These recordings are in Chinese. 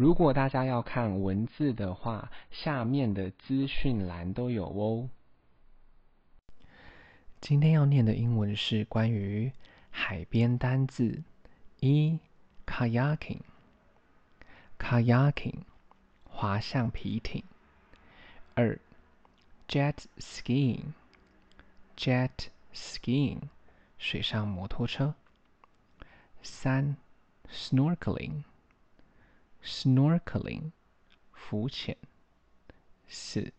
如果大家要看文字的话，下面的资讯栏都有哦。今天要念的英文是关于海边单字：一，kayaking，kayaking，划橡皮艇；二，jet skiing，jet skiing，水上摩托车；三，snorkeling。Snorkeling，浮潜。四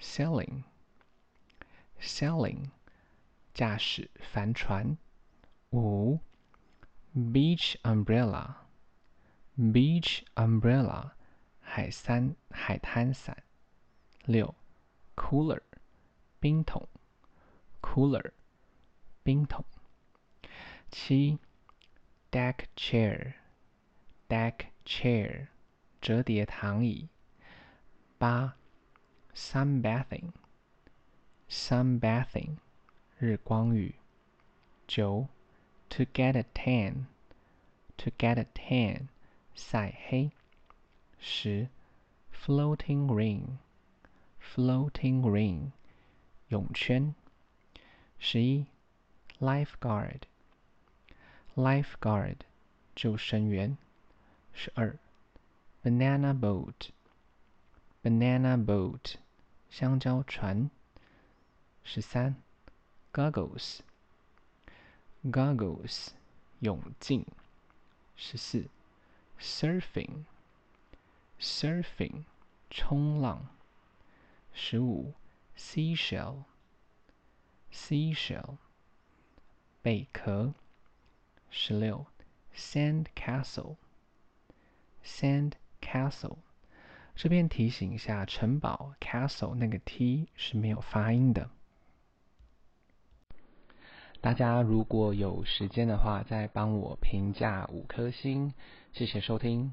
，Sailing，Sailing，驾驶帆船。五，Beach umbrella，Beach umbrella，海滩海滩伞。六，Cooler，冰桶。Cooler，冰桶。七，Deck chair，Deck chair，折叠躺椅。八，sunbathing，sunbathing，日光浴。九，to get a tan，to get a tan，晒黑。十，floating ring，floating ring，泳圈。十一，lifeguard，lifeguard，救生员。 十二，banana boat，banana boat，香蕉船。十三，goggles，goggles，泳镜。十四，surfing，surfing，冲浪。十五，seashell，seashell，贝壳。十六，sandcastle。Sand castle，这边提醒一下，城堡 castle 那个 t 是没有发音的。大家如果有时间的话，再帮我评价五颗星，谢谢收听。